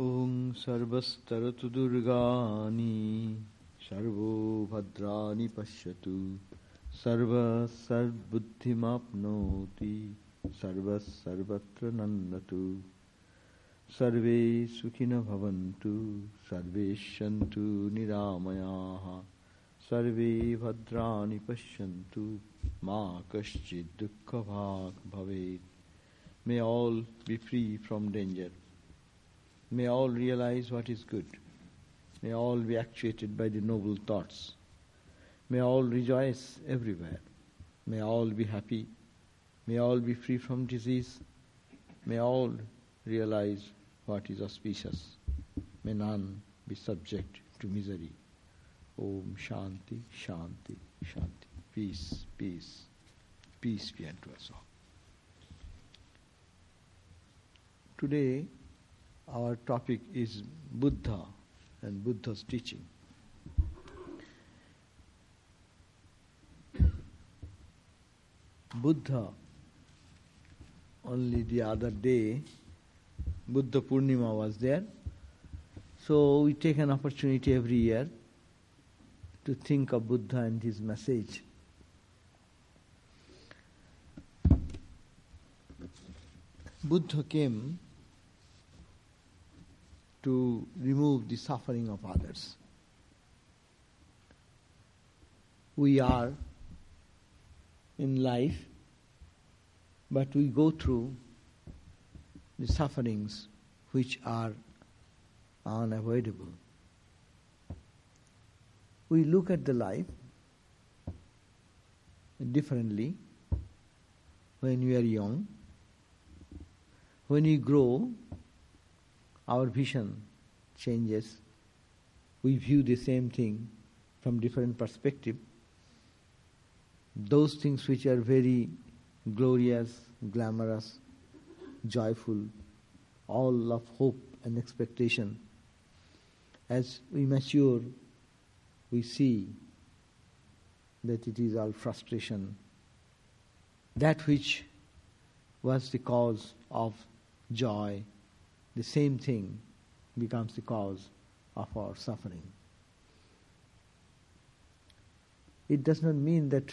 ॐ सर्वस्तरतु दुर्गानि servo भद्राणि पश्यतु। सर्वसर्बुद्धिमाप्नोति सर्वस्सर्वत्र नन्दतु। सर्वे सुखिनो भवन्तु सर्वे सन्तु निरामयाः। सर्वे भद्राणि पश्यन्तु, मा कश्चित् दुःखभाग् भवेत्। May all be free from danger. May all realize what is good. May all be actuated by the noble thoughts. May all rejoice everywhere. May all be happy. May all be free from disease. May all realize what is auspicious. May none be subject to misery. Om Shanti, Shanti, Shanti. Peace, peace, peace be unto us all. Today, our topic is Buddha and Buddha's teaching. Buddha, only the other day, Buddha Purnima was there. So we take an opportunity every year to think of Buddha and his message. Buddha came to remove the suffering of others. We are in life, but we go through the sufferings which are unavoidable. We look at the life differently when we are young. When we grow, our vision changes. We view the same thing from different perspective. Those things which are very glorious, glamorous, joyful, all of hope and expectation. As we mature, we see that it is all frustration. That which was the cause of joy, the same thing becomes the cause of our suffering. It does not mean that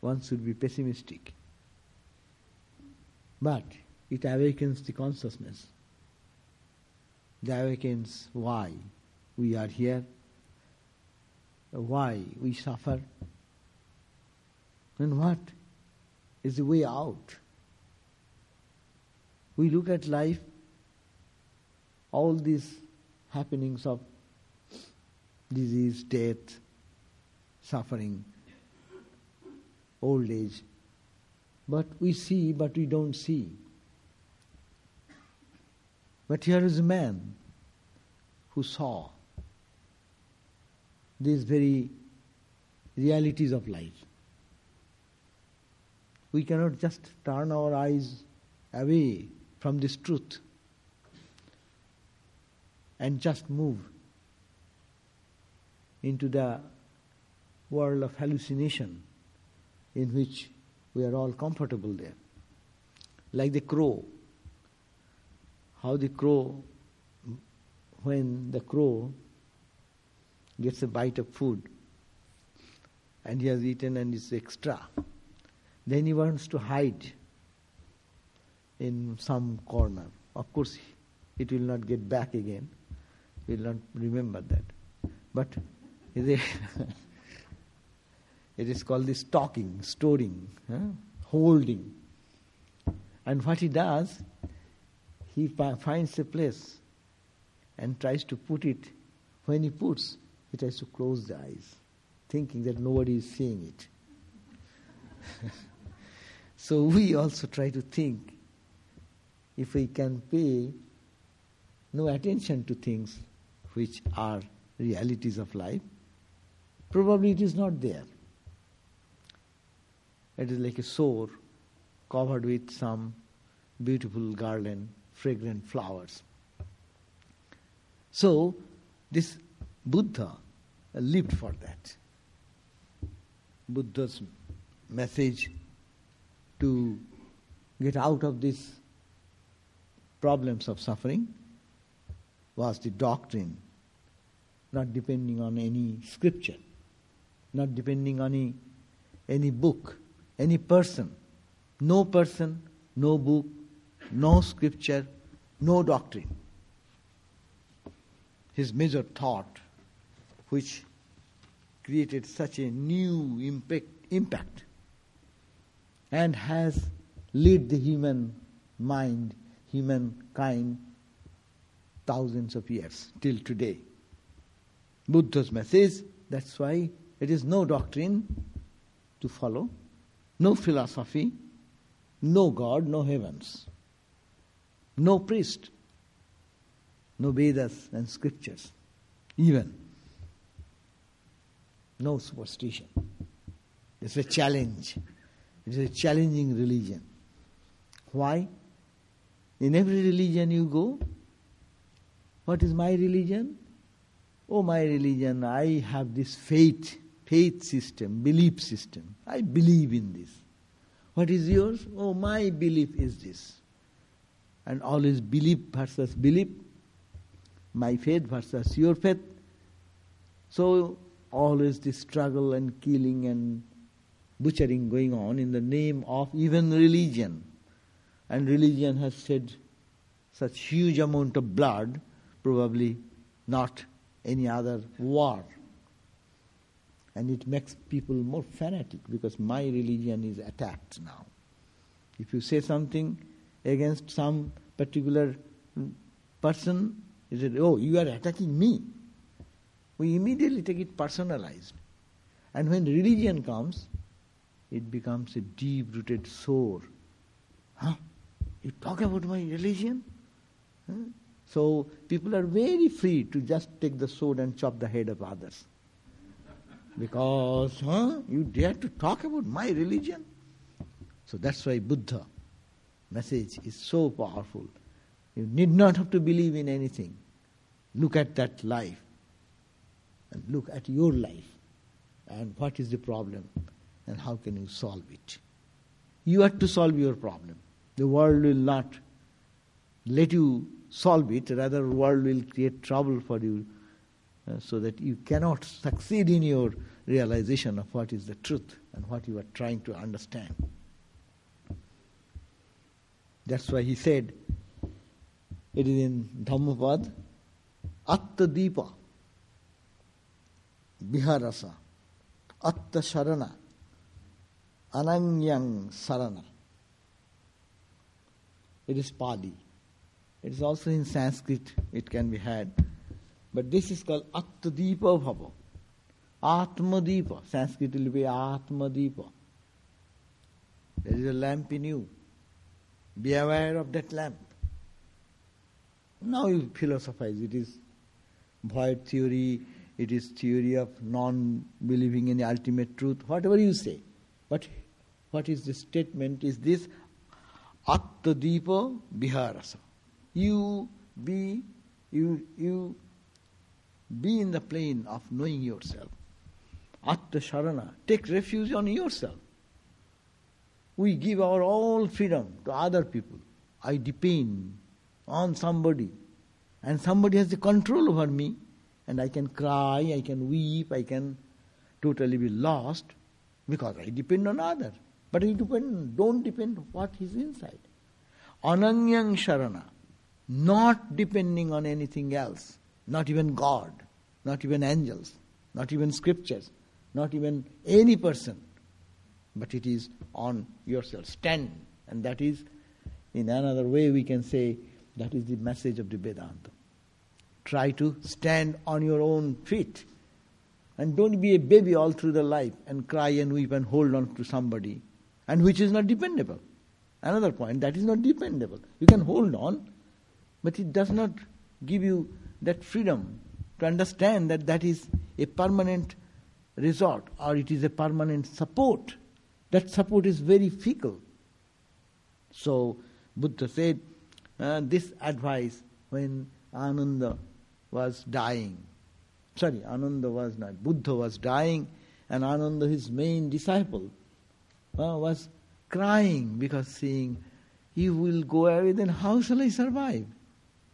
one should be pessimistic, but it awakens the consciousness. It awakens why we are here, why we suffer, and what is the way out. We look at life, all these happenings of disease, death, suffering, old age, but we see, but we don't see. But here is a man who saw these very realities of life. We cannot just turn our eyes away from this truth and just move into the world of hallucination in which we are all comfortable there. Like the crow. How the crow, when the crow gets a bite of food and he has eaten and it's extra, then he wants to hide in some corner. Of course, it will not get back again. Will not remember that. But it is called the stalking, storing, huh? holding. And what he does, he finds a place and tries to put it. When he puts, he tries to close the eyes, thinking that nobody is seeing it. so we also try to think if we can pay no attention to things which are realities of life, probably it is not there. It is like a sore covered with some beautiful garland, fragrant flowers. So, this Buddha lived for that. Buddha's message to get out of these problems of suffering was the doctrine, not depending on any scripture, not depending on any, any book, any person. No person, no book, no scripture, no doctrine. His major thought, which created such a new impact, impact and has led the human mind, humankind, thousands of years till today. Buddha's message, that's why it is no doctrine to follow, no philosophy, no God, no heavens, no priest, no Vedas and scriptures, even no superstition. It's a challenge. It is a challenging religion. Why? In every religion you go, what is my religion? Oh, my religion, I have this faith, faith system, belief system. I believe in this. What is yours? Oh, my belief is this. And always belief versus belief, my faith versus your faith. So, always this struggle and killing and butchering going on in the name of even religion. And religion has shed such huge amount of blood, probably not any other war. And it makes people more fanatic because my religion is attacked now. If you say something against some particular person, you say, oh, you are attacking me. We immediately take it personalized. And when religion comes, it becomes a deep rooted sore. Huh? You talk about my religion? Huh? So people are very free to just take the sword and chop the head of others. Because, huh, you dare to talk about my religion? So that's why Buddha message is so powerful. You need not have to believe in anything. Look at that life and look at your life and what is the problem and how can you solve it. You have to solve your problem. The world will not let you solve it, rather, the world will create trouble for you uh, so that you cannot succeed in your realization of what is the truth and what you are trying to understand. That's why he said, it is in Dhammapad, Atta Deepa, Viharasa, Atta Sharana, Ananyang Sarana. It is Pali. It is also in Sanskrit, it can be had. But this is called Attadipa Bhava. Atmadipa. Sanskrit will be Atmadipa. There is a lamp in you. Be aware of that lamp. Now you philosophize. It is void theory, it is theory of non believing in the ultimate truth, whatever you say. But what is the statement? Is this Attadipa Viharasa. You be you you be in the plane of knowing yourself. Atta Sharana. Take refuge on yourself. We give our all freedom to other people. I depend on somebody. And somebody has the control over me. And I can cry, I can weep, I can totally be lost because I depend on other. But you depend, don't depend what is inside. Ananyang Sharana, not depending on anything else, not even God, not even angels, not even scriptures, not even any person, but it is on yourself. Stand. And that is, in another way, we can say, that is the message of the Vedanta. Try to stand on your own feet. And don't be a baby all through the life and cry and weep and hold on to somebody and which is not dependable. Another point, that is not dependable. You can hold on, but it does not give you that freedom to understand that that is a permanent resort or it is a permanent support. That support is very fickle. So, Buddha said uh, this advice when Ananda was dying. Sorry, Ananda was not. Buddha was dying, and Ananda, his main disciple, uh, was crying because seeing, you will go away, then how shall I survive?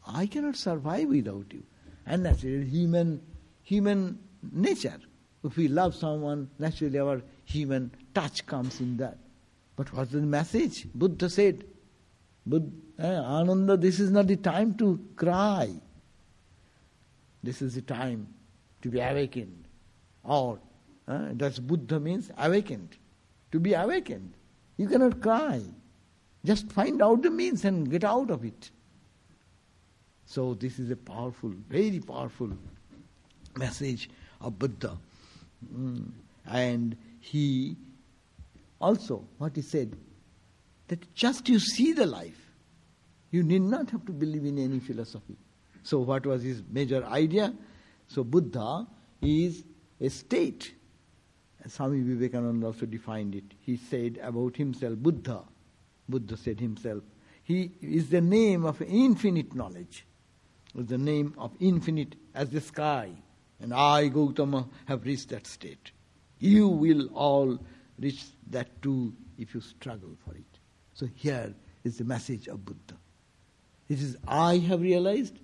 I cannot survive without you. And naturally, human, human nature. If we love someone, naturally our human touch comes in that. But what's the message? Buddha said, Buddha, eh, Ananda, this is not the time to cry. This is the time to be awakened. Or, eh, that's Buddha means awakened. To be awakened. You cannot cry. Just find out the means and get out of it. So this is a powerful, very powerful message of Buddha. Mm. And he also, what he said, that just you see the life, you need not have to believe in any philosophy. So what was his major idea? So Buddha is a state. Swami Vivekananda also defined it. He said about himself, Buddha, Buddha said himself, he is the name of infinite knowledge, is the name of infinite as the sky. And I, Gautama, have reached that state. You will all reach that too if you struggle for it. So here is the message of Buddha. It is I have realized,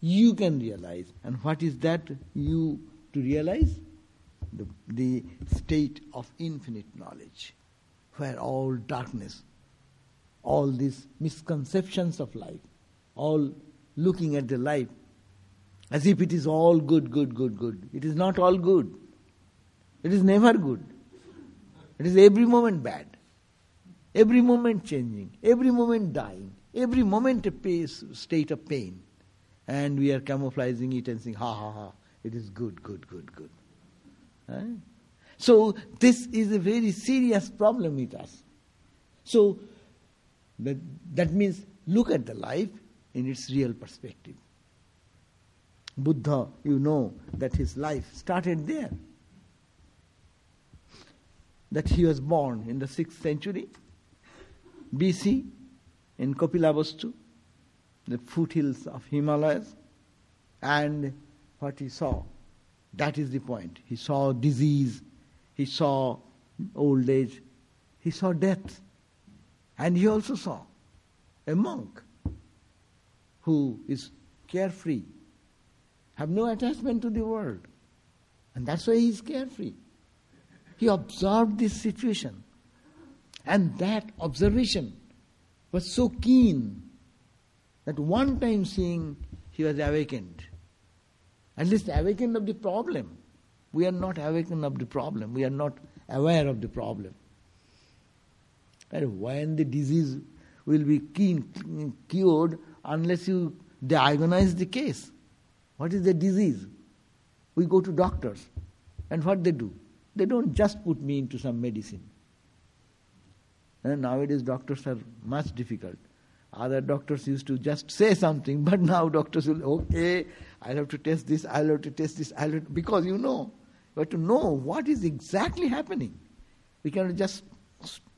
you can realize. And what is that you to realize? The, the state of infinite knowledge, where all darkness, all these misconceptions of life, all looking at the life as if it is all good, good, good, good. It is not all good. It is never good. It is every moment bad. Every moment changing. Every moment dying. Every moment a state of pain. And we are camouflaging it and saying, ha ha ha, it is good, good, good, good. Right? So this is a very serious problem with us. So that, that means look at the life in its real perspective. Buddha, you know that his life started there that he was born in the 6th century BC in Kapilavastu, the foothills of Himalayas, and what he saw. That is the point. He saw disease, he saw old age, he saw death, and he also saw a monk who is carefree, have no attachment to the world, and that's why he is carefree. He observed this situation. And that observation was so keen that one time seeing he was awakened. At least awakened of the problem. We are not awakened of the problem. We are not aware of the problem. And when the disease will be keen, cured unless you diagnose the case. What is the disease? We go to doctors. And what they do? They don't just put me into some medicine. And nowadays doctors are much difficult. Other doctors used to just say something, but now doctors will, okay, I'll have to test this, I'll have to test this, I'll to, because you know, you have to know what is exactly happening. We cannot just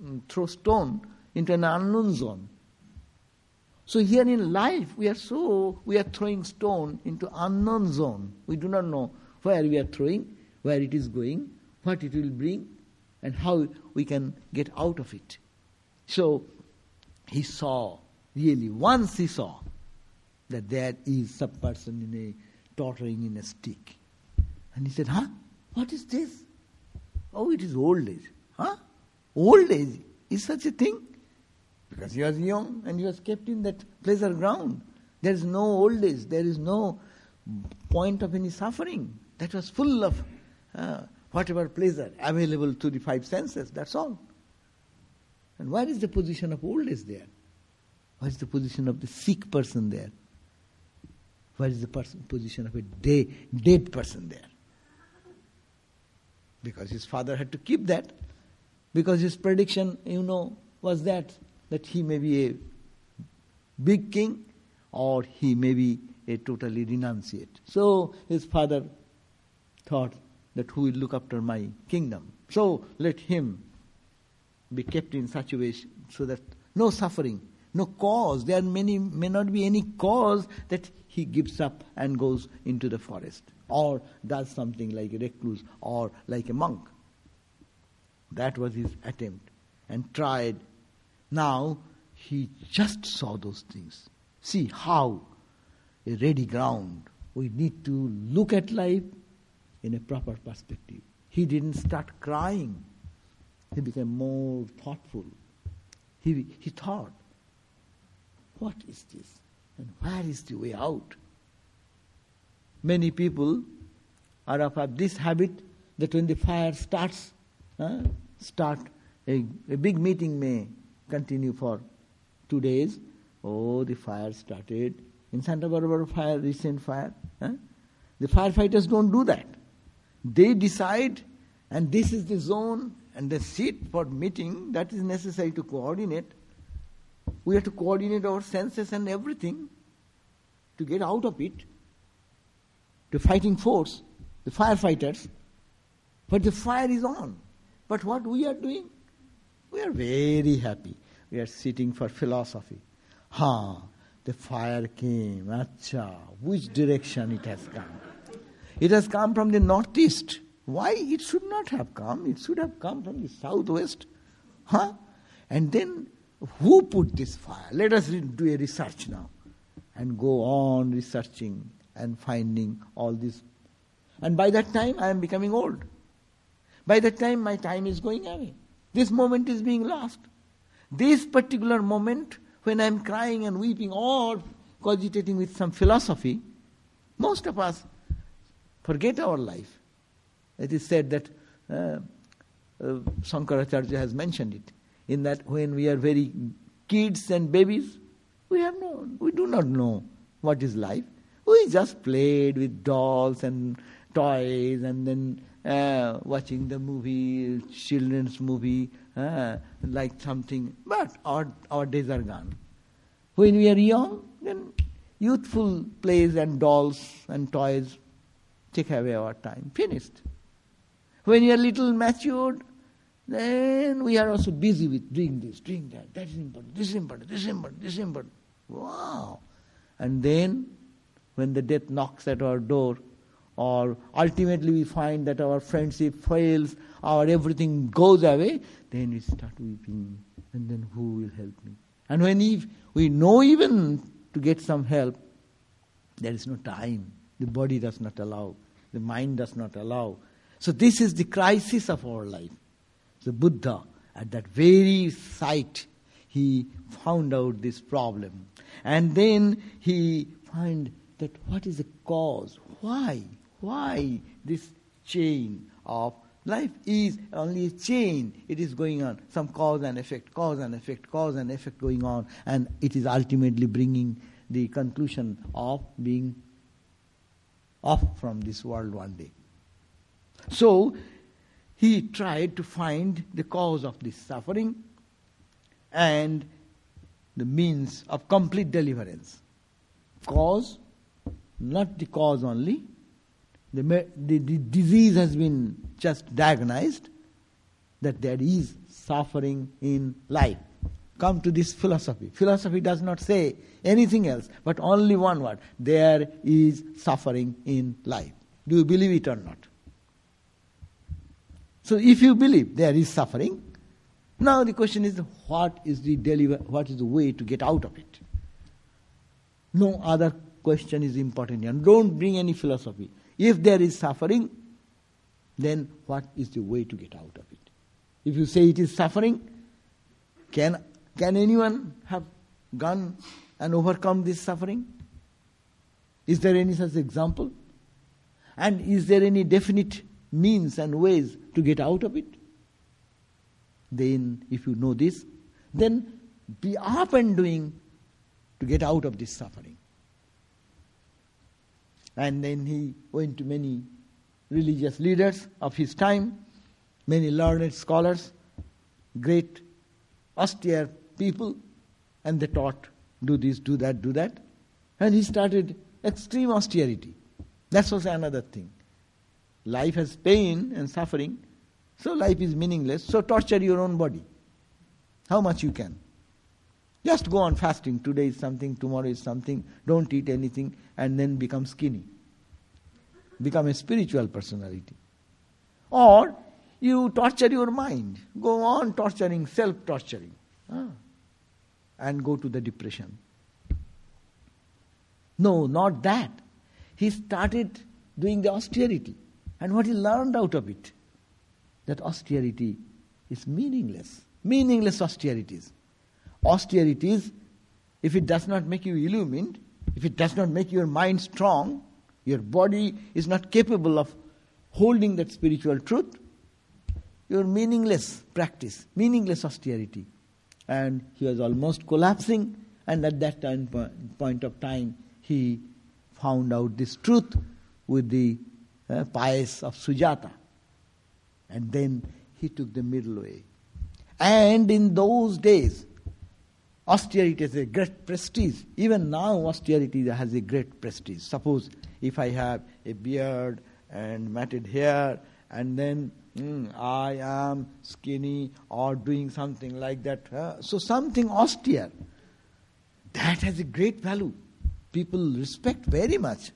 mm, throw stone into an unknown zone. So here in life, we are so, we are throwing stone into unknown zone. We do not know where we are throwing, where it is going, what it will bring, and how we can get out of it. So he saw, really, once he saw that there is some person in a tottering in a stick. And he said, Huh? What is this? Oh, it is old age. Huh? Old age is such a thing? Because he was young and he was kept in that pleasure ground. There is no old age, there is no point of any suffering. That was full of uh, whatever pleasure available to the five senses, that's all. And where is the position of old age there? What is the position of the sick person there? Where is the person, position of a day, dead person there? Because his father had to keep that. Because his prediction, you know, was that, that he may be a big king or he may be a totally renunciate. So his father thought that who will look after my kingdom. So let him be kept in such a way so that no suffering, no cause, there many, may not be any cause that he gives up and goes into the forest or does something like a recluse or like a monk. That was his attempt and tried. Now he just saw those things. See how a ready ground. We need to look at life in a proper perspective. He didn't start crying. He became more thoughtful. He, he thought, what is this? And where is the way out? Many people are of this habit that when the fire starts, uh, start a, a big meeting may continue for two days. Oh, the fire started. In Santa Barbara fire, recent fire. Huh? The firefighters don't do that. They decide, and this is the zone, and the seat for meeting that is necessary to coordinate. We have to coordinate our senses and everything to get out of it. The fighting force, the firefighters. But the fire is on. But what we are doing? We are very happy. We are sitting for philosophy. Ha, the fire came. Acha, which direction it has come? It has come from the northeast. Why? It should not have come. It should have come from the southwest. Huh? And then, who put this fire? Let us do a research now. And go on researching and finding all this. And by that time, I am becoming old. By that time, my time is going away. This moment is being lost. This particular moment, when I am crying and weeping or cogitating with some philosophy, most of us forget our life. It is said that uh, uh, Sankaracharya has mentioned it, in that when we are very kids and babies, we have no, we do not know what is life. We just played with dolls and toys and then uh, watching the movie, children's movie, uh, like something. But our, our days are gone. When we are young, then youthful plays and dolls and toys take away our time. Finished. When you are little matured, then we are also busy with doing this, doing that. That is important, this is important, this is important, this is important. Wow. And then, when the death knocks at our door, or ultimately we find that our friendship fails, our everything goes away, then we start weeping. And then who will help me? And when if we know even to get some help, there is no time. The body does not allow. The mind does not allow. So this is the crisis of our life. The Buddha, at that very sight, he found out this problem. And then he find that what is the cause? Why? Why this chain of life is only a chain. It is going on. Some cause and effect, cause and effect, cause and effect going on. And it is ultimately bringing the conclusion of being off from this world one day. So he tried to find the cause of this suffering and the means of complete deliverance. Cause, not the cause only. The, the, the disease has been just diagnosed that there is suffering in life. Come to this philosophy. Philosophy does not say anything else, but only one word. There is suffering in life. Do you believe it or not? So if you believe there is suffering, now the question is what is the deliver what is the way to get out of it? No other question is important and don't bring any philosophy. If there is suffering, then what is the way to get out of it? If you say it is suffering, can can anyone have gone and overcome this suffering? Is there any such example? And is there any definite means and ways to get out of it? Then, if you know this, then be up and doing to get out of this suffering. And then he went to many religious leaders of his time, many learned scholars, great austere people, and they taught do this, do that, do that. And he started extreme austerity. That's also another thing. Life has pain and suffering, so life is meaningless, so torture your own body. How much you can. Just go on fasting. Today is something, tomorrow is something. Don't eat anything, and then become skinny. Become a spiritual personality. Or you torture your mind. Go on torturing, self torturing. Ah and go to the depression. No, not that. He started doing the austerity. And what he learned out of it, that austerity is meaningless. Meaningless austerities. Austerities, if it does not make you illumined, if it does not make your mind strong, your body is not capable of holding that spiritual truth, your meaningless practice, meaningless austerity. And he was almost collapsing, and at that time, point of time, he found out this truth with the uh, pious of Sujata. And then he took the middle way. And in those days, austerity has a great prestige. Even now, austerity has a great prestige. Suppose if I have a beard and matted hair, and then mm, I am skinny or doing something like that. Uh, so, something austere. That has a great value. People respect very much.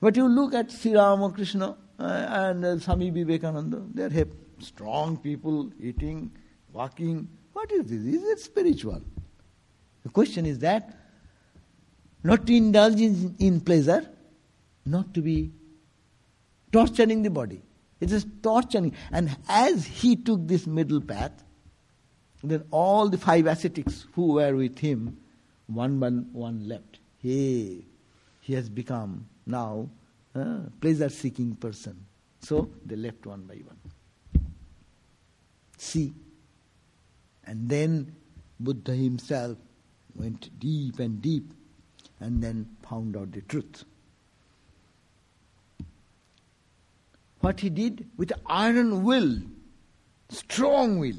But you look at Sri Ramakrishna uh, and uh, Swami Vivekananda, they are strong people, eating, walking. What is this? Is it spiritual? The question is that not to indulge in, in pleasure, not to be torturing the body. It is torturing. And as he took this middle path, then all the five ascetics who were with him, one by one left. He, he has become now a pleasure seeking person. So they left one by one. See. And then Buddha himself went deep and deep and then found out the truth. What he did with iron will, strong will,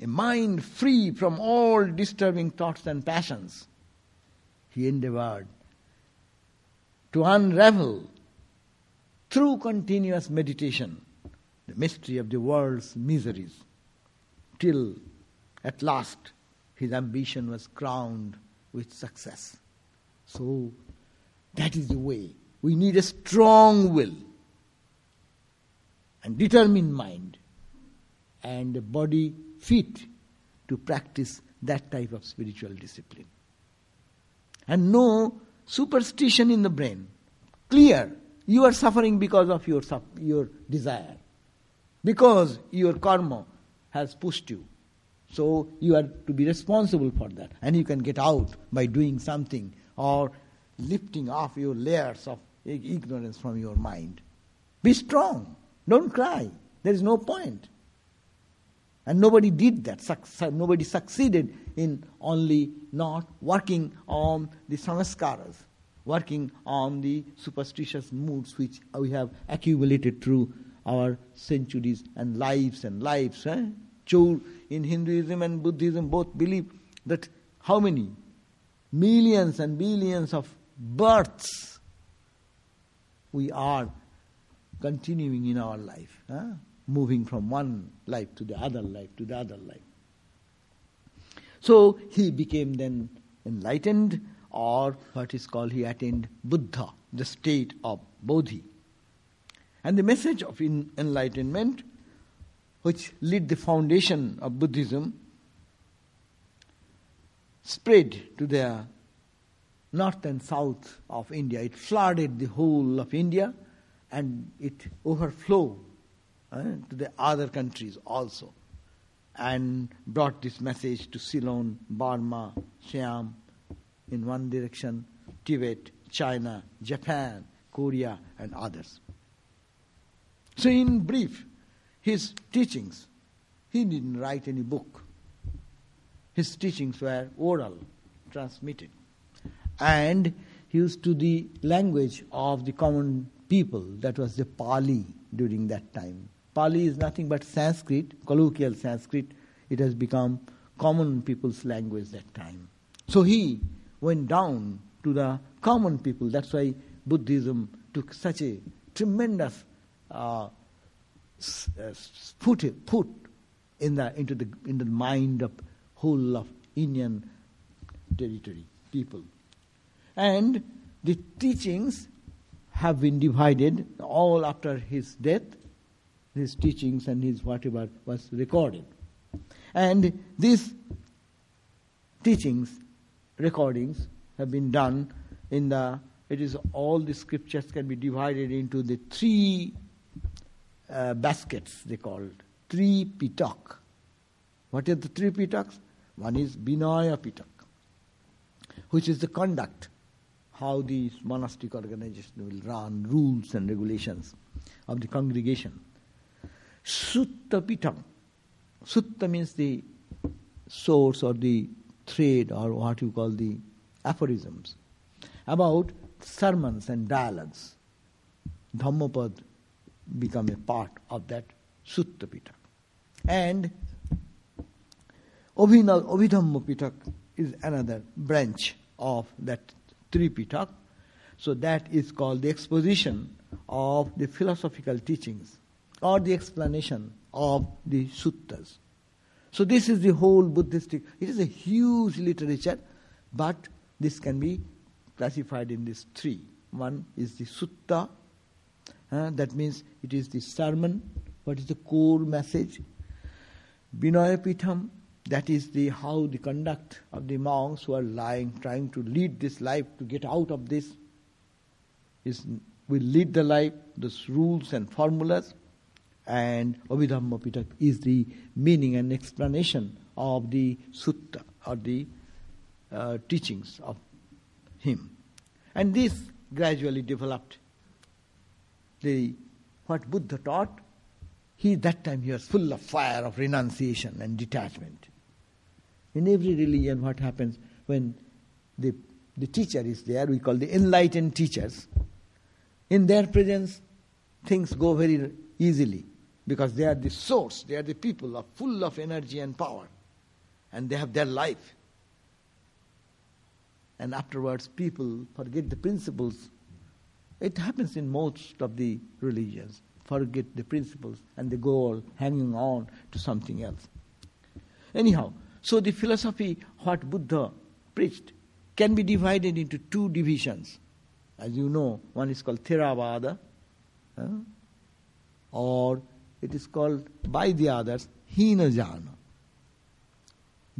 a mind free from all disturbing thoughts and passions, he endeavored to unravel through continuous meditation the mystery of the world's miseries, till at last his ambition was crowned with success. So that is the way. We need a strong will and determined mind and a body fit to practice that type of spiritual discipline. And no superstition in the brain. Clear you are suffering because of your, your desire, because your karma has pushed you. So you are to be responsible for that. And you can get out by doing something or lifting off your layers of ignorance from your mind. Be strong. Don't cry. There is no point. And nobody did that. Nobody succeeded in only not working on the samskaras working on the superstitious moods which we have accumulated through our centuries and lives and lives. Eh? Chou in Hinduism and Buddhism both believe that how many millions and billions of births we are continuing in our life, eh? moving from one life to the other life to the other life. So he became then enlightened or what is called he attained Buddha, the state of Bodhi. And the message of enlightenment, which lit the foundation of Buddhism, spread to the north and south of India. It flooded the whole of India and it overflowed uh, to the other countries also and brought this message to Ceylon, Burma, Siam, in one direction Tibet, China, Japan, Korea, and others. So, in brief, his teachings, he didn't write any book. His teachings were oral, transmitted. And he used to the language of the common people, that was the Pali during that time. Pali is nothing but Sanskrit, colloquial Sanskrit. It has become common people's language that time. So he went down to the common people. That's why Buddhism took such a tremendous uh, put, uh, put in the, into the, into the mind of whole of Indian territory people. And the teachings have been divided all after his death. His teachings and his whatever was recorded. And these teachings recordings have been done in the it is all the scriptures can be divided into the three uh, baskets they called three pitak. What are the three pitaks? One is Vinaya Pitak, which is the conduct, how the monastic organization will run, rules and regulations of the congregation. Sutta Pitam. Sutta means the source or the thread or what you call the aphorisms about sermons and dialogues. Dhammapad become a part of that Sutta Pitak. And Abhidhamma Pitak is another branch of that Tripitak. So that is called the exposition of the philosophical teachings or the explanation of the suttas. So this is the whole Buddhistic. It is a huge literature, but this can be classified in these three. One is the sutta, that means it is the sermon, what is the core message. Vinaya Pitham, that is the how the conduct of the monks who are lying, trying to lead this life to get out of this is will lead the life, those rules and formulas, and Abhidhamma Pitak is the meaning and explanation of the sutta or the uh, teachings of him. And this gradually developed. The what Buddha taught, he that time he was full of fire of renunciation and detachment. In every religion, what happens when the, the teacher is there, we call the enlightened teachers, in their presence, things go very easily because they are the source, they are the people are full of energy and power, and they have their life. And afterwards, people forget the principles. It happens in most of the religions. Forget the principles and they go hanging on to something else. Anyhow, so the philosophy, what Buddha preached, can be divided into two divisions. As you know, one is called Theravada, uh, or it is called by the others Hina Jana.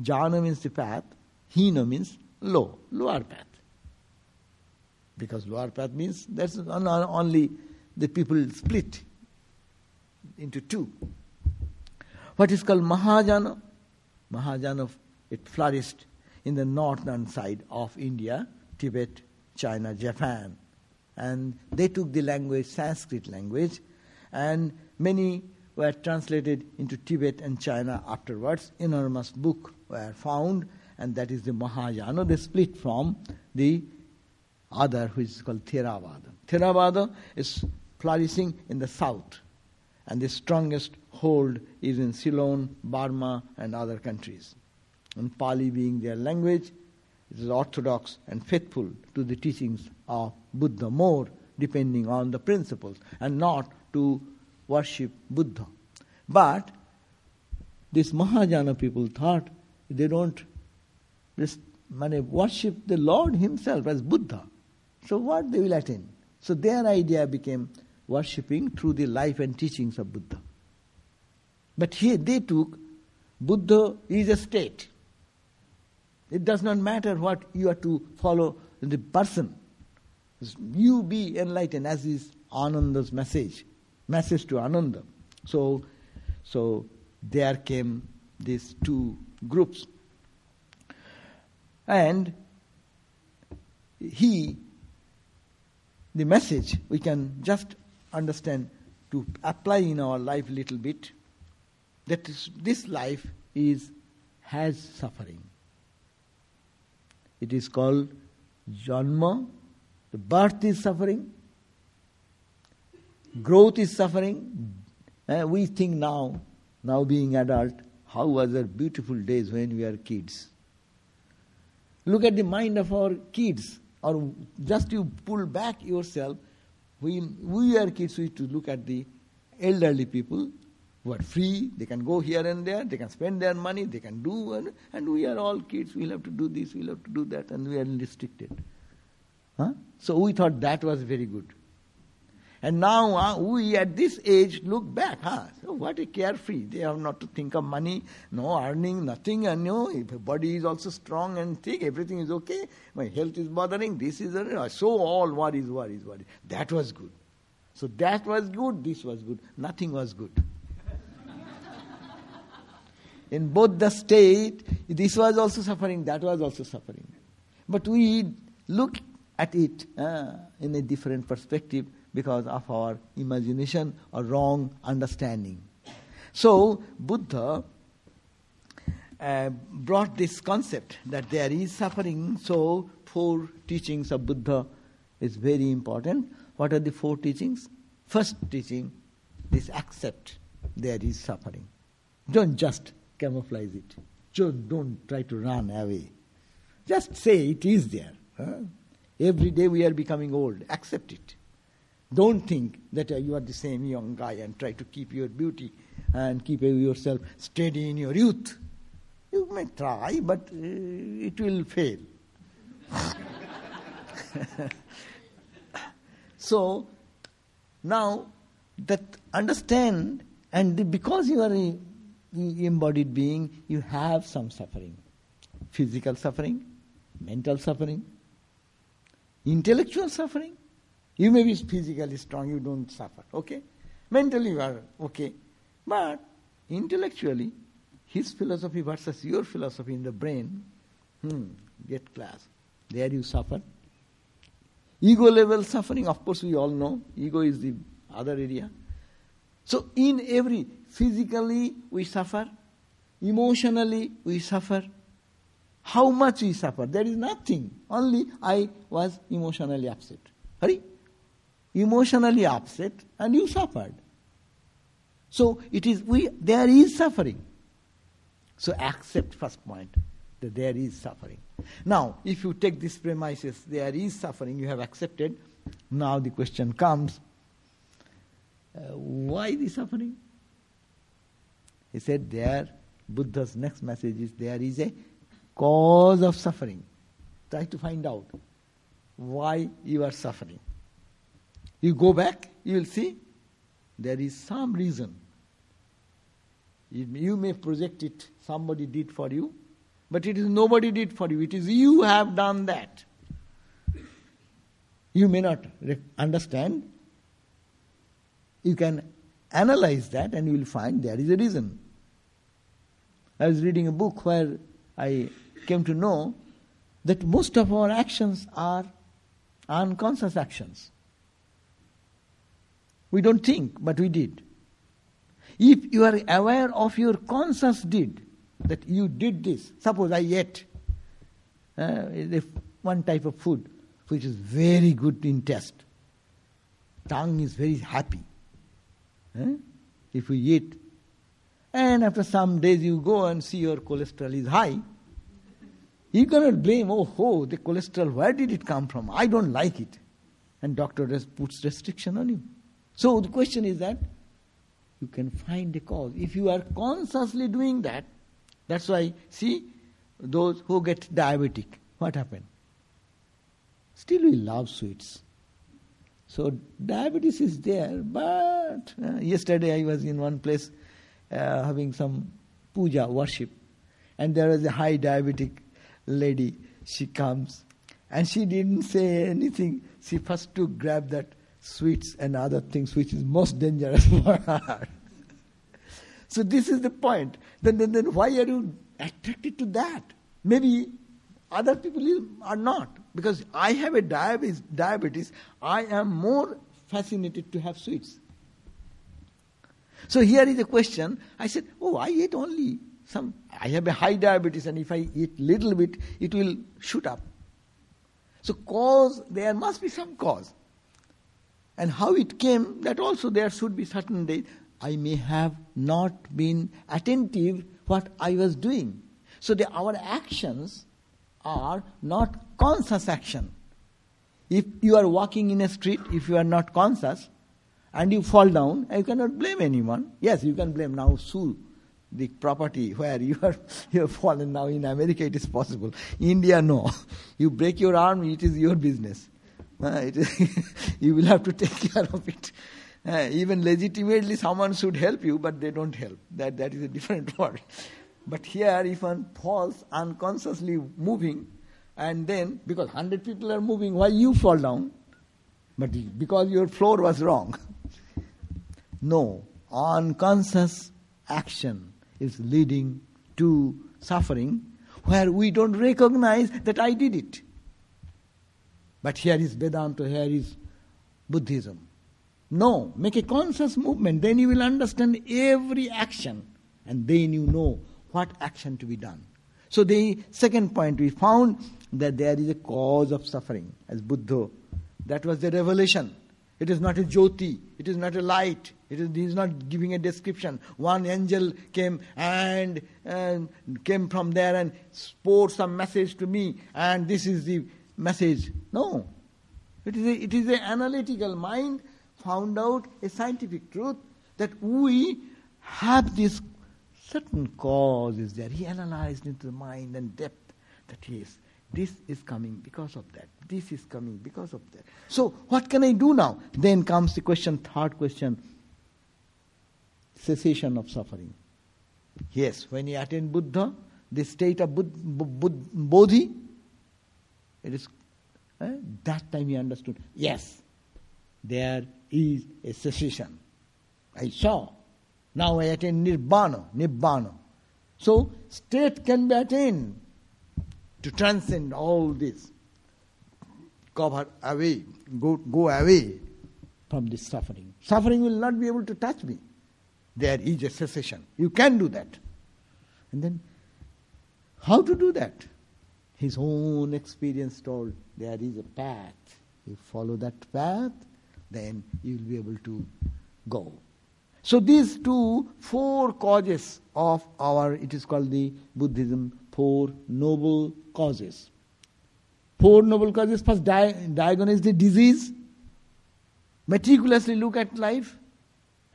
Jana means the path, Hina means low, lower path. Because lower path means that's only the people split into two. What is called Mahajana? Mahajana, it flourished in the northern side of India, Tibet, China, Japan. And they took the language, Sanskrit language, and many were translated into Tibet and China afterwards. Enormous books were found, and that is the Mahayana. They split from the other, which is called Theravada. Theravada is flourishing in the south, and the strongest hold is in Ceylon, Burma, and other countries. And Pali being their language, it is orthodox and faithful to the teachings of Buddha more, depending on the principles, and not to worship Buddha. But these Mahajana people thought they don't just worship the Lord Himself as Buddha. So what they will attain? So their idea became worshipping through the life and teachings of Buddha. But here they took Buddha is a state. It does not matter what you are to follow the person. You be enlightened, as is Ananda's message, message to Ananda. So, so there came these two groups. And he, the message, we can just understand to apply in our life a little bit that this life is has suffering. It is called janma. The birth is suffering. Growth is suffering. Uh, we think now, now being adult, how was our beautiful days when we were kids. Look at the mind of our kids, or just you pull back yourself. We, we are kids, we to look at the elderly people who are free, they can go here and there, they can spend their money, they can do, and, and we are all kids, we'll have to do this, we'll have to do that, and we are restricted. Huh? So we thought that was very good. And now uh, we at this age look back, huh? So what a carefree. They have not to think of money, no earning, nothing, and no, if body is also strong and thick, everything is okay. My health is bothering, this is, uh, so all worries, worries, worries. That was good. So that was good, this was good. Nothing was good. In both the state, this was also suffering, that was also suffering. But we look at it uh, in a different perspective because of our imagination or wrong understanding. So, Buddha uh, brought this concept that there is suffering, so four teachings of Buddha is very important. What are the four teachings? First teaching, this accept there is suffering. Don't just camouflage it. Don't, don't try to run away. Just say it is there. Huh? Every day we are becoming old. Accept it. Don't think that uh, you are the same young guy and try to keep your beauty and keep yourself steady in your youth. You may try, but uh, it will fail. so, now that understand, and because you are a embodied being, you have some suffering physical suffering, mental suffering, intellectual suffering. You may be physically strong, you don't suffer, okay? Mentally you are okay. But intellectually, his philosophy versus your philosophy in the brain, hmm, get class. There you suffer. Ego level suffering, of course, we all know. Ego is the other area. So, in every, physically we suffer, emotionally we suffer, how much we suffer? There is nothing. Only I was emotionally upset. Hurry. Emotionally upset and you suffered. So it is we there is suffering. So accept first point that there is suffering. Now, if you take this premises, there is suffering, you have accepted. Now the question comes, uh, why the suffering? He said there, Buddha's next message is there is a cause of suffering. Try to find out why you are suffering. You go back, you will see there is some reason. You may project it, somebody did for you, but it is nobody did for you. It is you have done that. You may not understand. You can analyze that and you will find there is a reason. I was reading a book where I came to know that most of our actions are unconscious actions. We don't think, but we did. If you are aware of your conscious deed, that you did this, suppose I ate uh, one type of food which is very good in taste, tongue is very happy. Uh, if we eat, and after some days you go and see your cholesterol is high, you cannot blame, oh, oh, the cholesterol, where did it come from? I don't like it. And doctor puts restriction on you. So the question is that you can find a cause. If you are consciously doing that, that's why, see, those who get diabetic, what happened? Still we love sweets. So diabetes is there, but uh, yesterday I was in one place uh, having some puja, worship, and there was a high diabetic lady, she comes and she didn't say anything. She first to grab that sweets and other things which is most dangerous for her. so this is the point. Then, then, then why are you attracted to that? Maybe other people are not. Because I have a diabetes, diabetes, I am more fascinated to have sweets. So here is a question. I said, Oh, I eat only some, I have a high diabetes, and if I eat little bit, it will shoot up. So, cause, there must be some cause. And how it came, that also there should be certain days. I may have not been attentive what I was doing. So, the, our actions are not conscious action. If you are walking in a street, if you are not conscious, and you fall down, you cannot blame anyone. Yes, you can blame now sue the property where you are you have fallen now in America it is possible. India no. You break your arm, it is your business. You will have to take care of it. Uh, even legitimately, someone should help you, but they don't help. That that is a different word. But here, if one falls unconsciously moving, and then because hundred people are moving, why you fall down? But because your floor was wrong. no, unconscious action is leading to suffering, where we don't recognize that I did it. But here is Vedanta, here is Buddhism. No, make a conscious movement, then you will understand every action, and then you know what action to be done. So, the second point we found that there is a cause of suffering, as Buddha. That was the revelation. It is not a jyoti, it is not a light, it is, he is not giving a description. One angel came and, and came from there and spoke some message to me, and this is the message. No. It is, a, it is an analytical mind found out a scientific truth that we have this certain cause is there. He analyzed into the mind and depth that yes, this is coming because of that. This is coming because of that. So what can I do now? Then comes the question, third question, cessation of suffering. Yes, when you attain Buddha, the state of Bodhi, it is eh, that time he understood. Yes, there is a cessation. I saw. Now I attain nirvana, nibbana. So state can be attained to transcend all this. Cover away, go, go away from this suffering. Suffering will not be able to touch me. There is a cessation. You can do that. And then, how to do that? His own experience told there is a path. You follow that path, then you will be able to go. So these two, four causes of our, it is called the Buddhism, four noble causes. Four noble causes. First, di- diagnose the disease. Meticulously look at life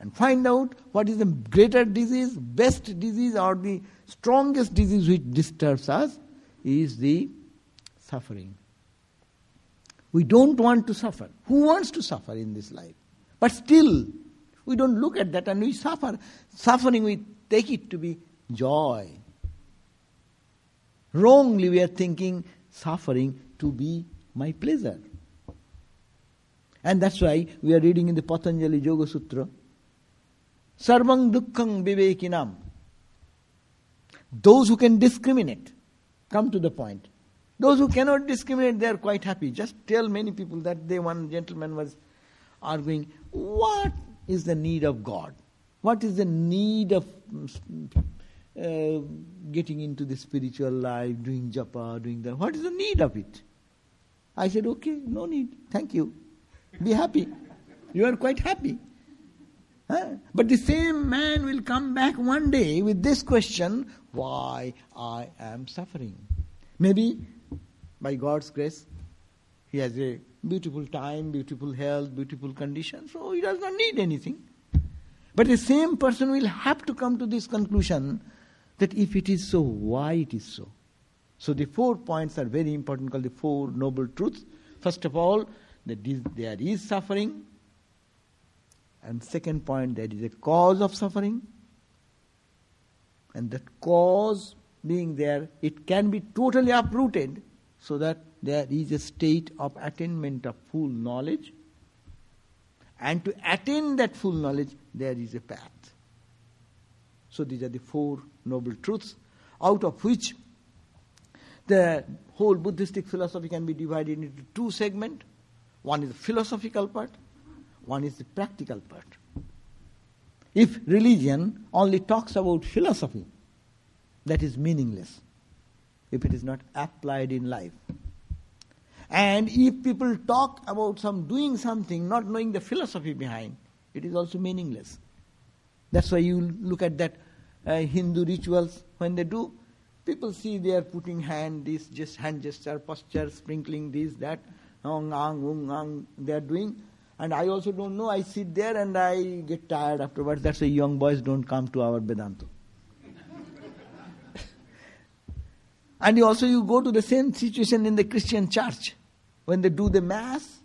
and find out what is the greater disease, best disease, or the strongest disease which disturbs us is the suffering. We don't want to suffer. Who wants to suffer in this life? But still, we don't look at that and we suffer. Suffering, we take it to be joy. Wrongly, we are thinking suffering to be my pleasure. And that's why we are reading in the Patanjali Yoga Sutra Sarvang Dukkhang Vivekinam. Those who can discriminate, come to the point. Those who cannot discriminate, they are quite happy. Just tell many people that day one gentleman was arguing, What is the need of God? What is the need of uh, getting into the spiritual life, doing japa, doing that? What is the need of it? I said, Okay, no need. Thank you. Be happy. You are quite happy. Huh? But the same man will come back one day with this question why I am suffering. Maybe by God's grace, he has a beautiful time, beautiful health, beautiful condition, so he does not need anything. But the same person will have to come to this conclusion that if it is so, why it is so. So the four points are very important, called the four noble truths. First of all, that there is suffering. And second point, there is a cause of suffering. And that cause being there, it can be totally uprooted so that there is a state of attainment of full knowledge. And to attain that full knowledge, there is a path. So these are the four noble truths, out of which the whole Buddhistic philosophy can be divided into two segments. One is the philosophical part, one is the practical part. If religion only talks about philosophy, that is meaningless if it is not applied in life. And if people talk about some doing something, not knowing the philosophy behind, it is also meaningless. That's why you look at that uh, Hindu rituals when they do. People see they are putting hand, this just hand gesture, posture, sprinkling this, that, ang, ang, ung, ang, they are doing. And I also don't know. I sit there and I get tired afterwards. That's why young boys don't come to our Vedanta. And you also you go to the same situation in the Christian church. When they do the mass,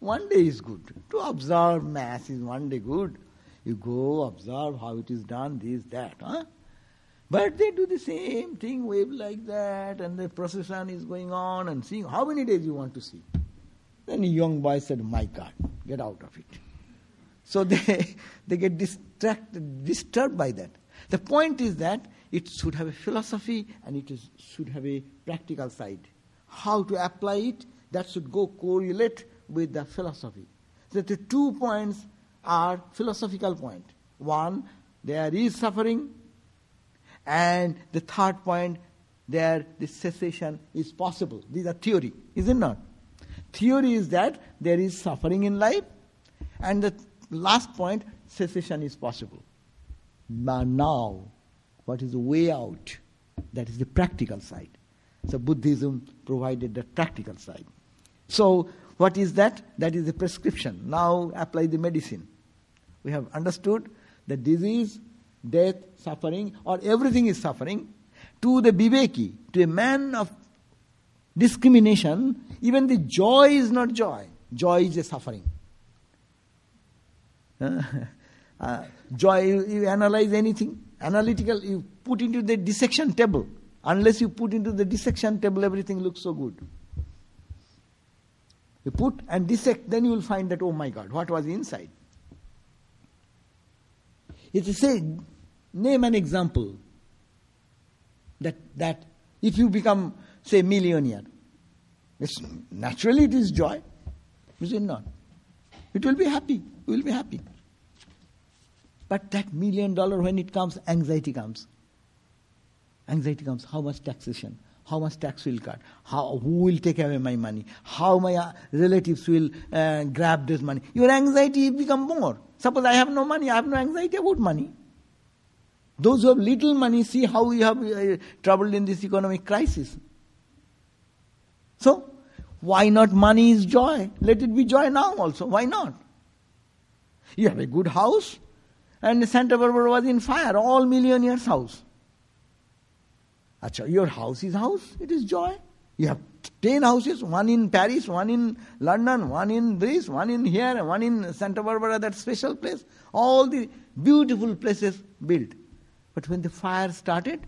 One day is good. To observe Mass is one day good. You go, observe how it is done, this, that. Huh? But they do the same thing, wave like that, and the procession is going on and seeing how many days you want to see. Then a young boy said, My God, get out of it. So they, they get distracted, disturbed by that. The point is that it should have a philosophy and it is, should have a practical side. How to apply it, that should go correlate with the philosophy. So the two points are philosophical point. One, there is suffering, and the third point, there the cessation is possible. These are theory, is it not? Theory is that there is suffering in life, and the last point, cessation is possible. But now, what is the way out? That is the practical side. So Buddhism provided the practical side. So what is that? That is the prescription. Now apply the medicine. We have understood the disease, death, suffering, or everything is suffering. To the Viveki, to a man of discrimination, even the joy is not joy. Joy is a suffering. uh, joy, you, you analyze anything, analytical, you put into the dissection table. Unless you put into the dissection table, everything looks so good. You put and dissect, then you will find that, oh my God, what was inside? It's a say, name an example that, that if you become, say, millionaire, it's, naturally it is joy, is it not? It will be happy, you will be happy. But that million dollar, when it comes, anxiety comes. Anxiety comes. How much taxation? How much tax will cut? How, who will take away my money? How my uh, relatives will uh, grab this money? Your anxiety become more. Suppose I have no money, I have no anxiety about money. Those who have little money see how we have uh, troubled in this economic crisis. So, why not money is joy? Let it be joy now also. Why not? You have a good house, and Santa Barbara was in fire, all millionaires' house. Achha, your house is house, it is joy. You have ten houses, one in Paris, one in London, one in this, one in here, one in Santa Barbara, that special place. All the beautiful places built. But when the fire started,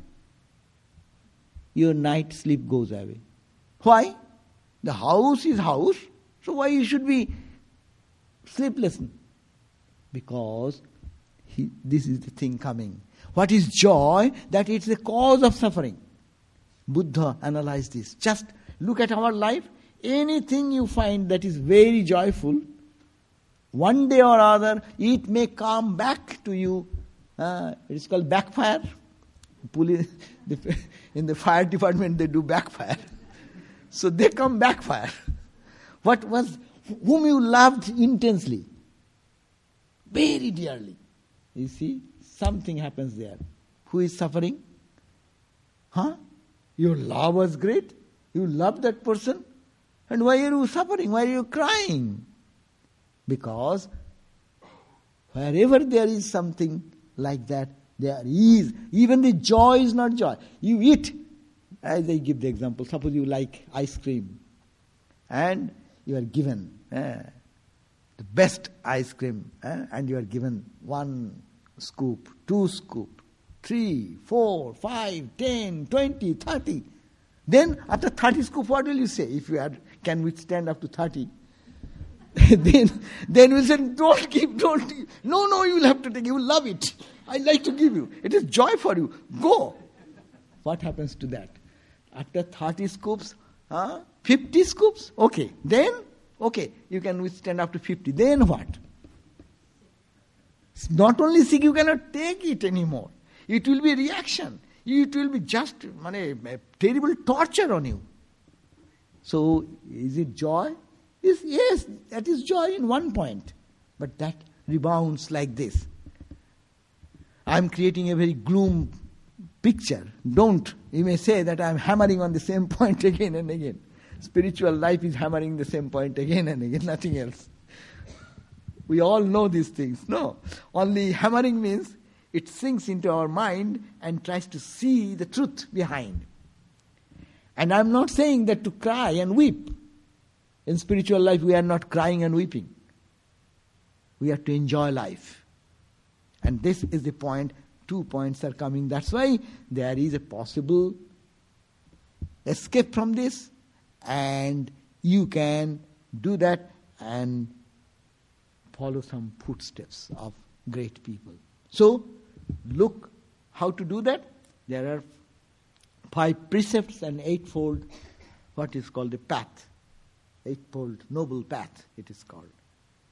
your night sleep goes away. Why? The house is house, so why should be sleepless? Because he, this is the thing coming. What is joy? That it's the cause of suffering. Buddha analyzed this. Just look at our life. Anything you find that is very joyful, one day or other, it may come back to you. Uh, it's called backfire. In the fire department, they do backfire. So they come backfire. What was whom you loved intensely, very dearly. You see, something happens there. Who is suffering? Huh? Your love was great. You loved that person. And why are you suffering? Why are you crying? Because wherever there is something like that, there is. Even the joy is not joy. You eat. As I give the example, suppose you like ice cream. And you are given eh, the best ice cream. Eh, and you are given one scoop, two scoop, three, four, five, ten, twenty, thirty. Then after 30 scoop, what will you say if you had, can withstand up to 30? then, then we'll say, don't give, don't give. No, no, you will have to take, you will love it. I like to give you. It is joy for you. Go. What happens to that? After 30 scoops, huh? 50 scoops? Okay. Then, okay, you can withstand up to 50. Then what? Not only sick, you cannot take it anymore. It will be reaction. It will be just a terrible torture on you. So, is it joy? Is, yes, that is joy in one point. But that rebounds like this. I am creating a very gloom picture. Don't. You may say that I am hammering on the same point again and again. Spiritual life is hammering the same point again and again, nothing else. We all know these things. No. Only hammering means it sinks into our mind and tries to see the truth behind. And I'm not saying that to cry and weep. In spiritual life, we are not crying and weeping. We have to enjoy life. And this is the point. Two points are coming. That's why there is a possible escape from this, and you can do that and follow some footsteps of great people. So, look how to do that. There are five precepts and eightfold, what is called the path. Eightfold noble path, it is called.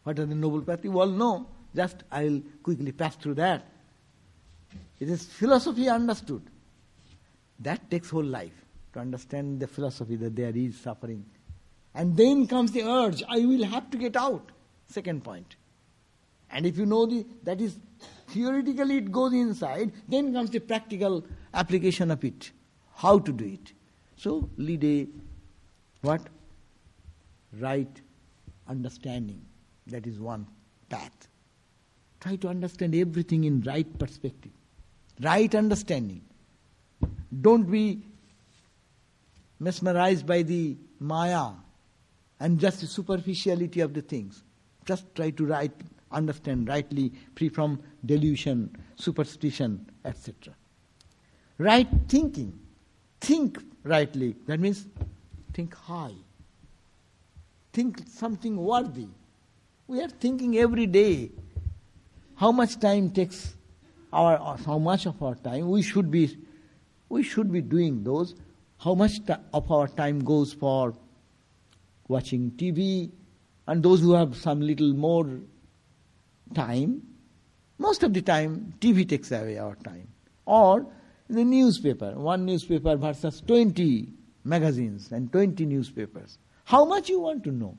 What are the noble paths? You all know. Just I will quickly pass through that. It is philosophy understood. That takes whole life to understand the philosophy that there is suffering. And then comes the urge, I will have to get out. Second point. And if you know the, that is theoretically it goes inside, then comes the practical application of it. How to do it. So lead a what? Right understanding. That is one path. Try to understand everything in right perspective. Right understanding. Don't be mesmerized by the maya and just the superficiality of the things. Just try to right, understand rightly, free from delusion, superstition, etc. Right thinking. Think rightly. That means think high. Think something worthy. We are thinking every day how much time takes our uh, how much of our time we should be we should be doing those how much of our time goes for watching TV, and those who have some little more time, most of the time TV takes away our time. Or the newspaper, one newspaper versus 20 magazines and 20 newspapers. How much you want to know?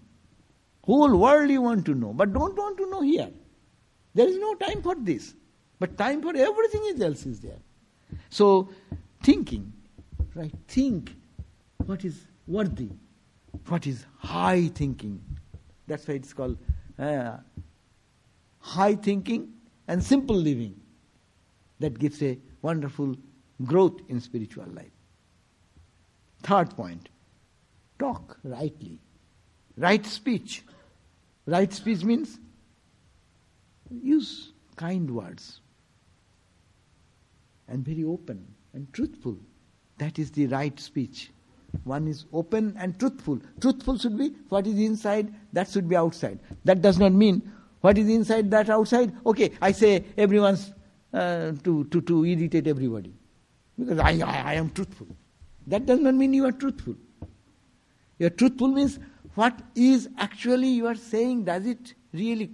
Whole world you want to know, but don't want to know here. There is no time for this. But time for everything else is there. So, thinking, right? Think what is worthy, what is high thinking. That's why it's called uh, high thinking and simple living. That gives a wonderful growth in spiritual life. Third point talk rightly. Right speech. Right speech means use kind words and very open and truthful. That is the right speech. One is open and truthful. Truthful should be what is inside, that should be outside. That does not mean what is inside, that outside. Okay, I say everyone's uh, to, to, to irritate everybody. Because I, I, I am truthful. That does not mean you are truthful. Your truthful means what is actually you are saying, does it really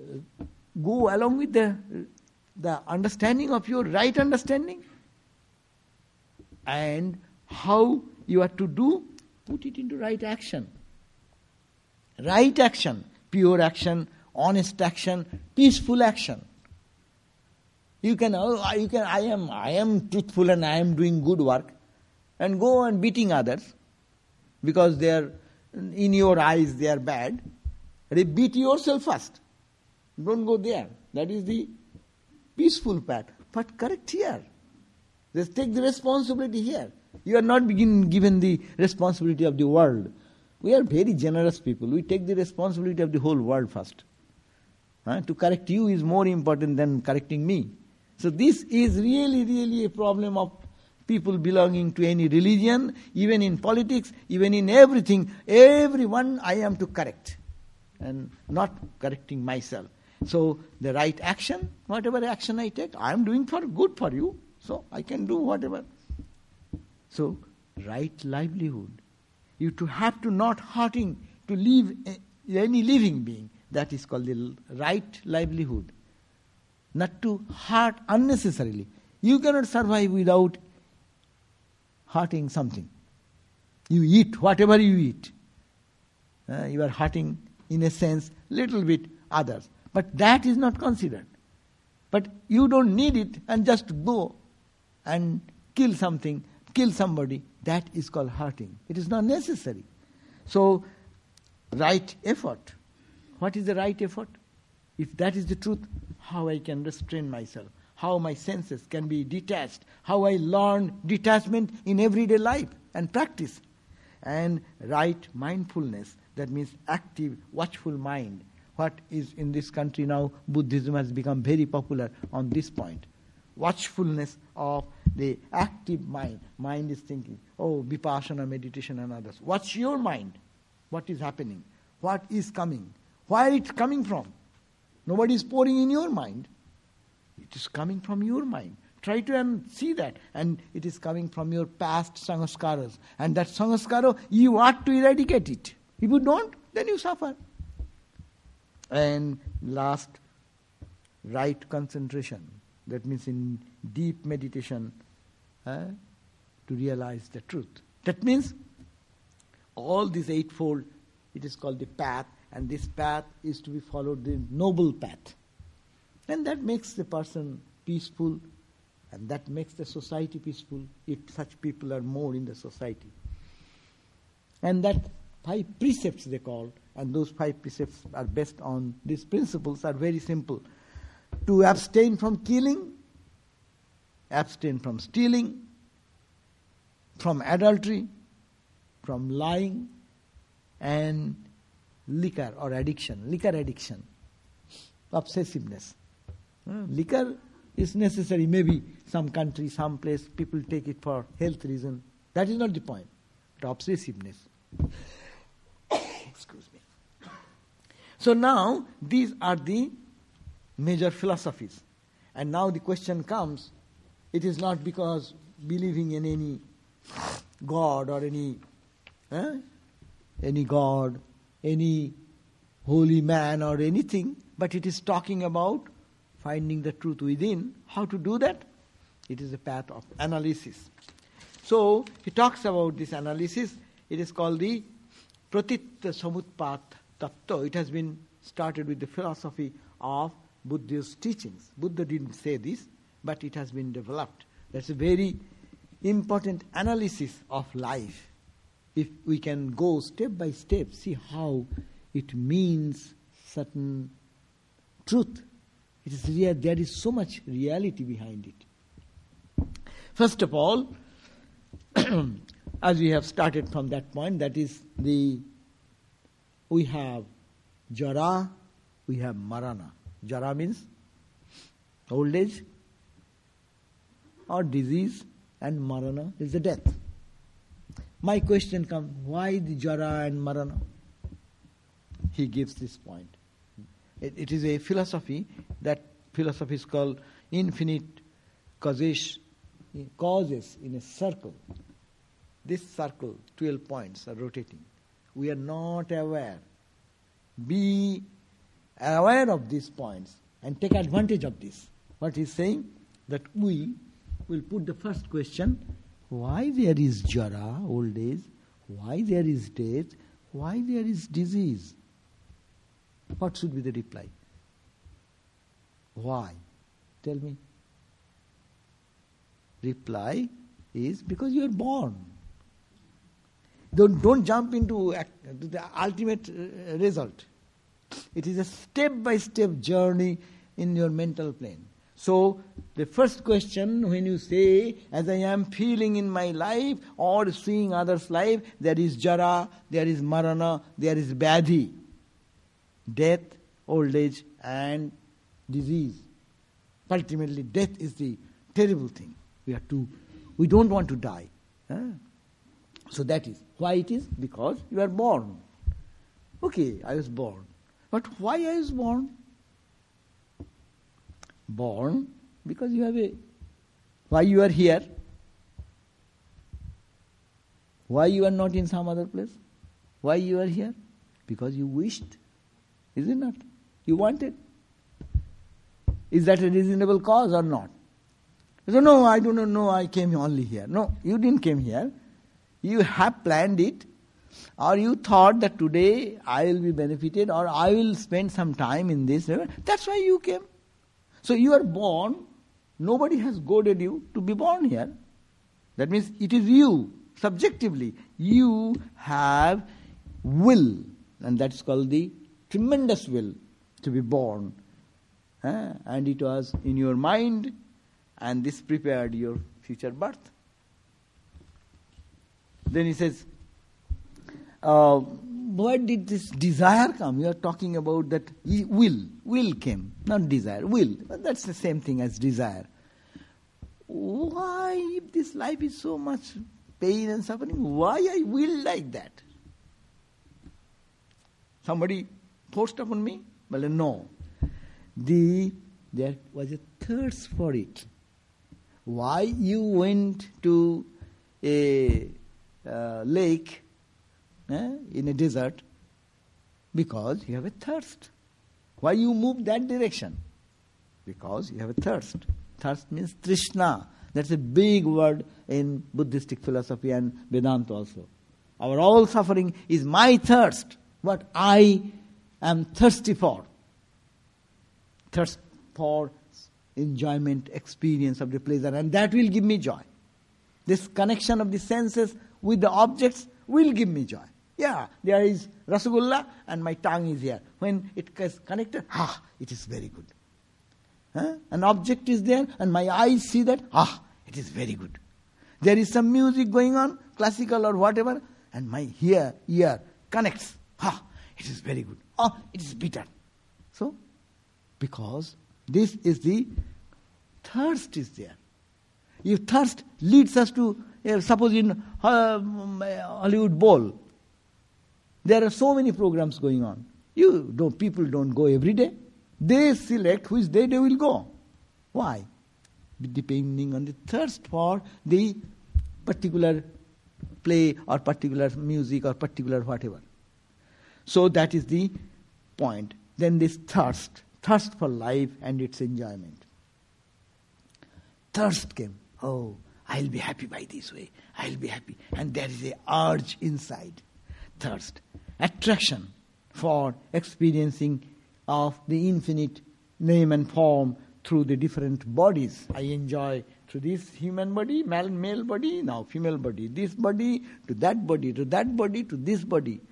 uh, go along with the, the understanding of your right understanding? and how you are to do, put it into right action. Right action, pure action, honest action, peaceful action. You can, oh, you can, I am, I am truthful and I am doing good work, and go on beating others because they are, in your eyes, they are bad. Beat yourself first. Don't go there. That is the peaceful path. But correct here. Just take the responsibility here. You are not begin, given the responsibility of the world. We are very generous people. We take the responsibility of the whole world first. Huh? To correct you is more important than correcting me. So this is really, really a problem of people belonging to any religion, even in politics, even in everything. Everyone I am to correct and not correcting myself. So the right action, whatever action I take, I am doing for good for you. So I can do whatever. So, right livelihood. You to have to not hurting to live any living being. That is called the right livelihood. Not to hurt unnecessarily. You cannot survive without hurting something. You eat whatever you eat. Uh, you are hurting, in a sense, little bit others. But that is not considered. But you don't need it and just go and kill something, kill somebody, that is called hurting. It is not necessary. So, right effort. What is the right effort? If that is the truth, how I can restrain myself, how my senses can be detached, how I learn detachment in everyday life and practice. and right mindfulness, that means active, watchful mind. What is in this country now, Buddhism has become very popular on this point. Watchfulness of the active mind. Mind is thinking, oh, vipassana, meditation, and others. Watch your mind. What is happening? What is coming? Where it's coming from? Nobody is pouring in your mind. It is coming from your mind. Try to um, see that. And it is coming from your past sanskaras. And that sanskara, you ought to eradicate it. If you don't, then you suffer. And last, right concentration. That means in deep meditation uh, to realize the truth. That means all these eightfold, it is called the path, and this path is to be followed, the noble path. And that makes the person peaceful, and that makes the society peaceful if such people are more in the society. And that five precepts they call, and those five precepts are based on these principles, are very simple. To abstain from killing, abstain from stealing, from adultery, from lying, and liquor or addiction, liquor addiction, obsessiveness. Uh, liquor is necessary. Maybe some country, some place, people take it for health reason. That is not the point. Obsessiveness. Excuse me. So now these are the major philosophies. And now the question comes it is not because believing in any God or any eh, any God, any holy man or anything, but it is talking about finding the truth within. How to do that? It is a path of analysis. So he talks about this analysis. It is called the Pratitya Samutpat Tattva. It has been started with the philosophy of Buddha's teachings. Buddha didn't say this, but it has been developed. That's a very important analysis of life. If we can go step by step, see how it means certain truth it is real, there is so much reality behind it. First of all, as we have started from that point, that is the we have jara, we have marana. Jara means old age or disease, and marana is the death. My question comes why the jara and marana? He gives this point. It, it is a philosophy, that philosophy is called infinite causes, causes in a circle. This circle, 12 points are rotating. We are not aware. Be aware of these points and take advantage of this. What he's saying? That we will put the first question why there is jara, old age, why there is death, why there is disease. What should be the reply? Why? Tell me. Reply is because you are born. Don't, don't jump into the ultimate uh, result. It is a step by step journey in your mental plane. So, the first question when you say, as I am feeling in my life or seeing others' life, there is jara, there is marana, there is badhi death, old age, and disease. Ultimately, death is the terrible thing. We are too, we don't want to die. Huh? So that is why it is because you are born. Okay, I was born, but why I was born? Born because you have a. Why you are here? Why you are not in some other place? Why you are here? Because you wished is it not? You wanted. Is that a reasonable cause or not? So no, I do not know, I came only here. No, you didn't came here. You have planned it, or you thought that today I will be benefited, or I will spend some time in this. That's why you came. So you are born, nobody has goaded you to be born here. That means it is you, subjectively. You have will, and that's called the tremendous will to be born. And it was in your mind, and this prepared your future birth. Then he says, uh, where did this desire come? You are talking about that will. Will came, not desire. Will. But that's the same thing as desire. Why, if this life is so much pain and suffering, why I will like that? Somebody forced upon me? Well, no. The, there was a thirst for it. Why you went to a uh, lake eh, in a desert? Because you have a thirst. Why you move that direction? Because you have a thirst. Thirst means Trishna. That's a big word in Buddhistic philosophy and Vedanta also. Our all suffering is my thirst, what I am thirsty for. Thirst for enjoyment, experience of the pleasure, and that will give me joy. This connection of the senses with the objects will give me joy. Yeah, there is Rasagulla and my tongue is here. When it is connected, ah, it is very good. Huh? An object is there and my eyes see that, ah, it is very good. There is some music going on, classical or whatever, and my ear, ear connects. Ah, it is very good. Ah, it is bitter. So, because this is the thirst is there. If thirst leads us to, uh, suppose in uh, Hollywood Bowl, there are so many programs going on. You don't, people don't go every day. They select which day they will go. Why? Depending on the thirst for the particular play or particular music or particular whatever. So that is the point. Then this thirst, thirst for life and its enjoyment. Thirst came. Oh, I'll be happy by this way. I'll be happy. And there is a urge inside. Thirst. Attraction for experiencing of the infinite name and form through the different bodies. I enjoy through this human body, male, male body, now female body, this body, to that body, to that body, to this body.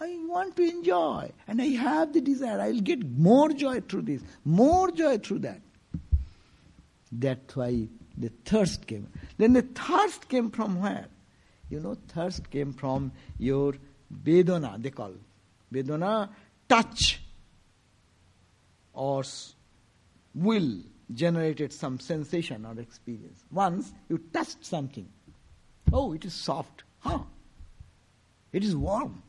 I want to enjoy and I have the desire. I'll get more joy through this, more joy through that. That's why the thirst came. Then the thirst came from where? You know, thirst came from your Vedana, they call. Vedana, touch or will generated some sensation or experience. Once you touched something. Oh, it is soft. Huh. It is warm.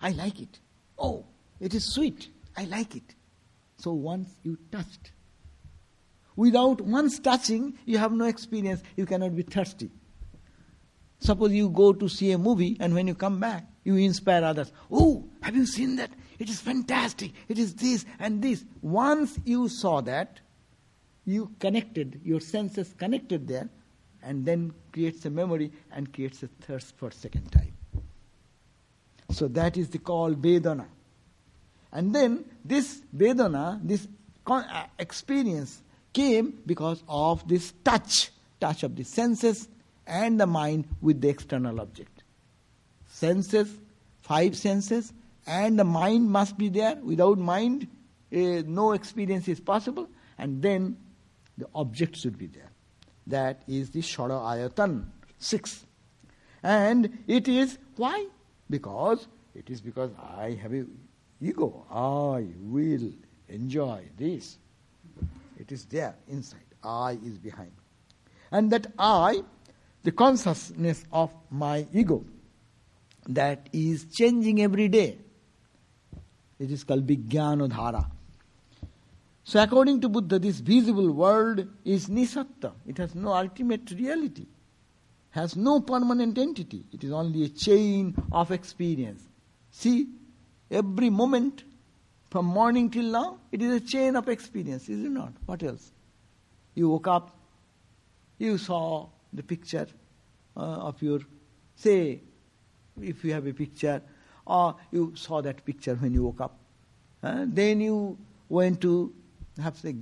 I like it. Oh, it is sweet. I like it. So once you touched. Without once touching, you have no experience. You cannot be thirsty. Suppose you go to see a movie and when you come back, you inspire others. Oh, have you seen that? It is fantastic. It is this and this. Once you saw that, you connected, your senses connected there, and then creates a memory and creates a thirst for second time. So that is the call Vedana. And then this Vedana, this uh, experience came because of this touch, touch of the senses and the mind with the external object. Senses, five senses, and the mind must be there. Without mind, uh, no experience is possible. And then the object should be there. That is the Shara Ayatan, six. And it is why? Because it is because I have a ego. I will enjoy this. It is there inside. I is behind. And that I, the consciousness of my ego, that is changing every day. It is called Vijnanodhara. So, according to Buddha, this visible world is nisatta. It has no ultimate reality, has no permanent entity. It is only a chain of experience. See, every moment from morning till now, it is a chain of experience, is it not? What else? You woke up, you saw the picture uh, of your, say, if you have a picture, or you saw that picture when you woke up. Uh, then you went to they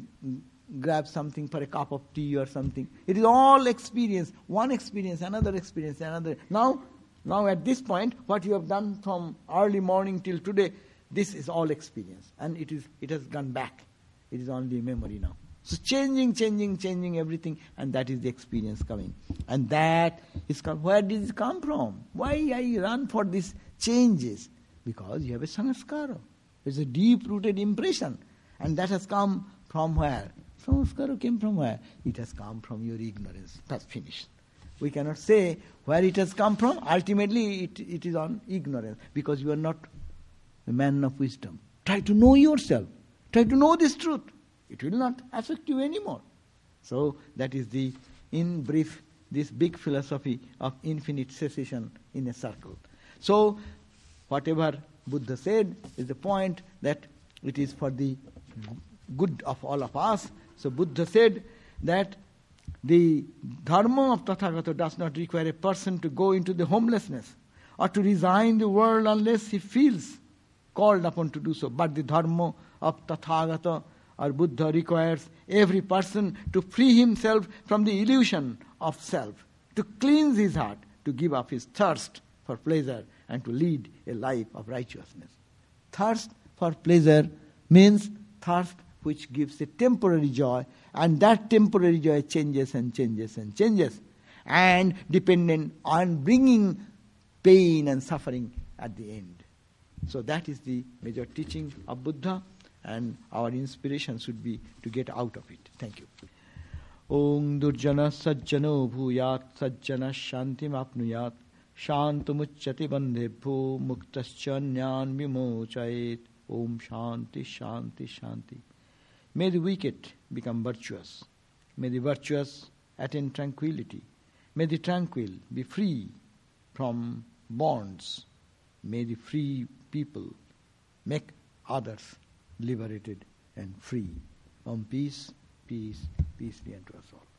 grab something for a cup of tea or something. It is all experience, one experience, another experience, another. Now, now at this point, what you have done from early morning till today, this is all experience, and it is it has gone back. It is only memory now. So changing, changing, changing everything, and that is the experience coming. And that is called, where did it come from? Why I run for these changes because you have a sanskara. It's a deep rooted impression. And that has come from where? Sanskara came from where? It has come from your ignorance. That's finished. We cannot say where it has come from. Ultimately, it, it is on ignorance because you are not a man of wisdom. Try to know yourself. Try to know this truth. It will not affect you anymore. So, that is the, in brief, this big philosophy of infinite cessation in a circle. So, whatever Buddha said is the point that it is for the good of all of us. So, Buddha said that the dharma of Tathagata does not require a person to go into the homelessness or to resign the world unless he feels called upon to do so. But the dharma of Tathagata or Buddha requires every person to free himself from the illusion of self, to cleanse his heart, to give up his thirst for pleasure, and to lead a life of righteousness. Thirst for pleasure means thirst which gives a temporary joy, and that temporary joy changes and changes and changes, and dependent on bringing pain and suffering at the end. So that is the major teaching of Buddha, and our inspiration should be to get out of it. Thank you. Om Durjana Sajjano Bhuyat Sajjana Shantim Apnuyat Shantamuchyati Bandhebho Muktascha Nyan Vimochayet Om Shanti Shanti Shanti May the wicked become virtuous. May the virtuous attain tranquility. May the tranquil be free from bonds. May the free people make others liberated and free. On peace, peace, peace be unto us all.